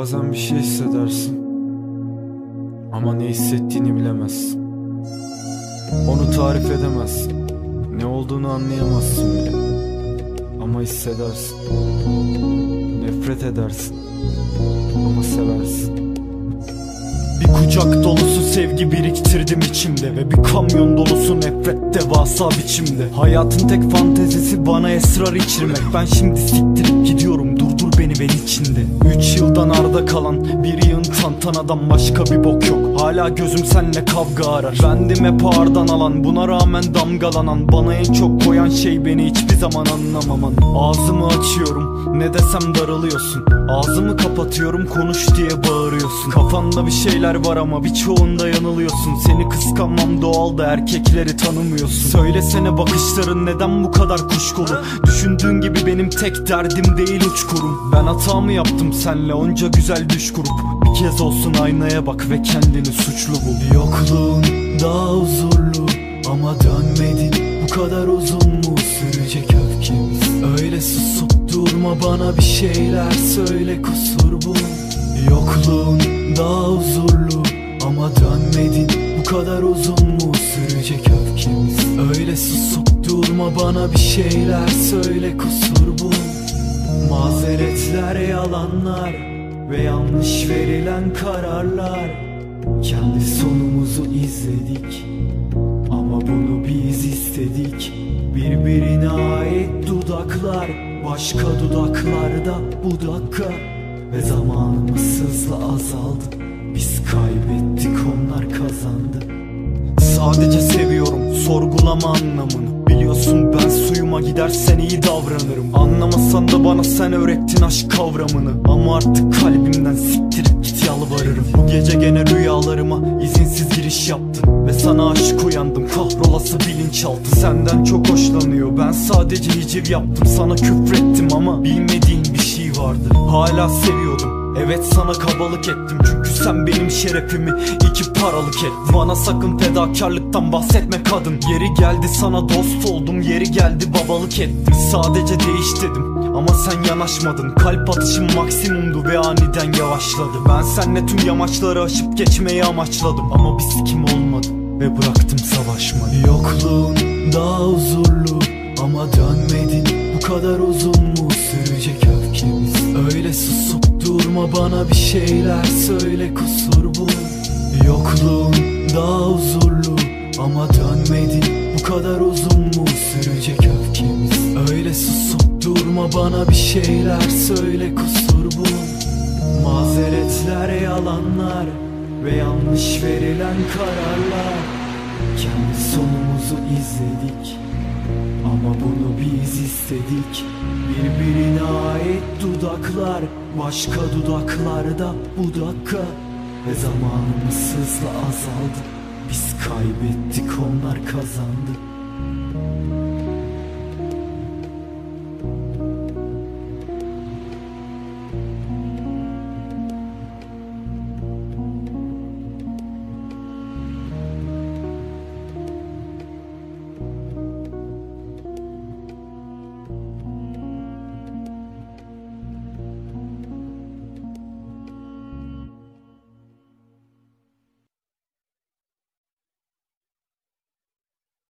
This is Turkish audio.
Bazen bir şey hissedersin. Ama ne hissettiğini bilemezsin. Onu tarif edemezsin. Ne olduğunu anlayamazsın bile. Ama hissedersin. Nefret edersin. Ama seversin. Bir kucak dolusu sevgi biriktirdim içimde Ve bir kamyon dolusu nefret devasa biçimde. Hayatın tek fantezisi bana esrar içirmek. Ben şimdi siktirip gidiyorum beni ben içinde. Üç yıldan arda kalan bir yığın tantanadan başka bir bok yok. Hala gözüm senle kavga arar. Bendim hep ağırdan alan buna rağmen damgalanan Bana en çok koyan şey beni hiçbir zaman anlamaman. Ağzımı açıyorum ne desem darılıyorsun Ağzımı kapatıyorum konuş diye bağırıyorsun. Kafanda bir şeyler var ama birçoğunda yanılıyorsun. Seni kıskanmam doğal da erkekleri tanımıyorsun. Söylesene bakışların neden bu kadar kuşkulu? Düşündüğün gibi benim tek derdim değil uçkurum. Ben hata mı yaptım senle? Onca güzel düş kurup kez olsun aynaya bak ve kendini suçlu bul. Yokluğun daha huzurlu ama dönmedin. Bu kadar uzun mu sürecek öfkemiz? Öyle susup durma bana bir şeyler söyle kusur bu. Yokluğun daha huzurlu ama dönmedin. Bu kadar uzun mu sürecek öfkemiz? Öyle susup durma bana bir şeyler söyle kusur bu. Mazeretler yalanlar ve yanlış verilen kararlar. Kendi sonumuzu izledik ama bunu biz istedik. Birbirine ait dudaklar Başka dudaklarda bu dakika. Ve zamanımız hızla azaldı Biz kaybettik onlar kazandı. Sadece seviyorum sorgulama anlamını Biliyorsun gidersen iyi davranırım. Anlamasan da bana sen öğrettin aşk kavramını. Ama artık kalbimden siktirip git yalvarırım. Bu gece gene rüyalarıma izinsiz giriş yaptın. Ve sana aşık uyandım kahrolası bilinçaltı. Senden çok hoşlanıyor ben sadece hiciv yaptım. Sana küfrettim ama bilmediğin bir şey vardı. Hala seviyordum Evet sana kabalık ettim. Çünkü sen benim şerefimi iki paralık ettin Bana sakın fedakarlıktan bahsetme kadın. Yeri geldi sana dost oldum yeri geldi babalık ettim. Sadece değiş dedim ama sen yanaşmadın. Kalp atışım maksimumdu ve aniden yavaşladı. Ben senle tüm yamaçları aşıp geçmeyi amaçladım. Ama bir sikim olmadı ve bıraktım savaşmayı. Yokluğun daha huzurlu ama dönmedin. Bu kadar uzun mu sürecek öfkemiz Öyle susup durma bana bir şeyler söyle kusur bu. Yokluğun daha huzurlu ama dönmedin Bu kadar uzun mu sürecek öfkemiz? Öyle susup durma bana bir şeyler söyle kusur bu. Mazeretler yalanlar ve yanlış verilen kararlar. Kendi sonumuzu izledik ama bunu biz istedik. Birbirine ait dudaklar Başka dudaklarda bu dakika. Ve zamanımız hızla azaldı. Biz kaybettik onlar kazandı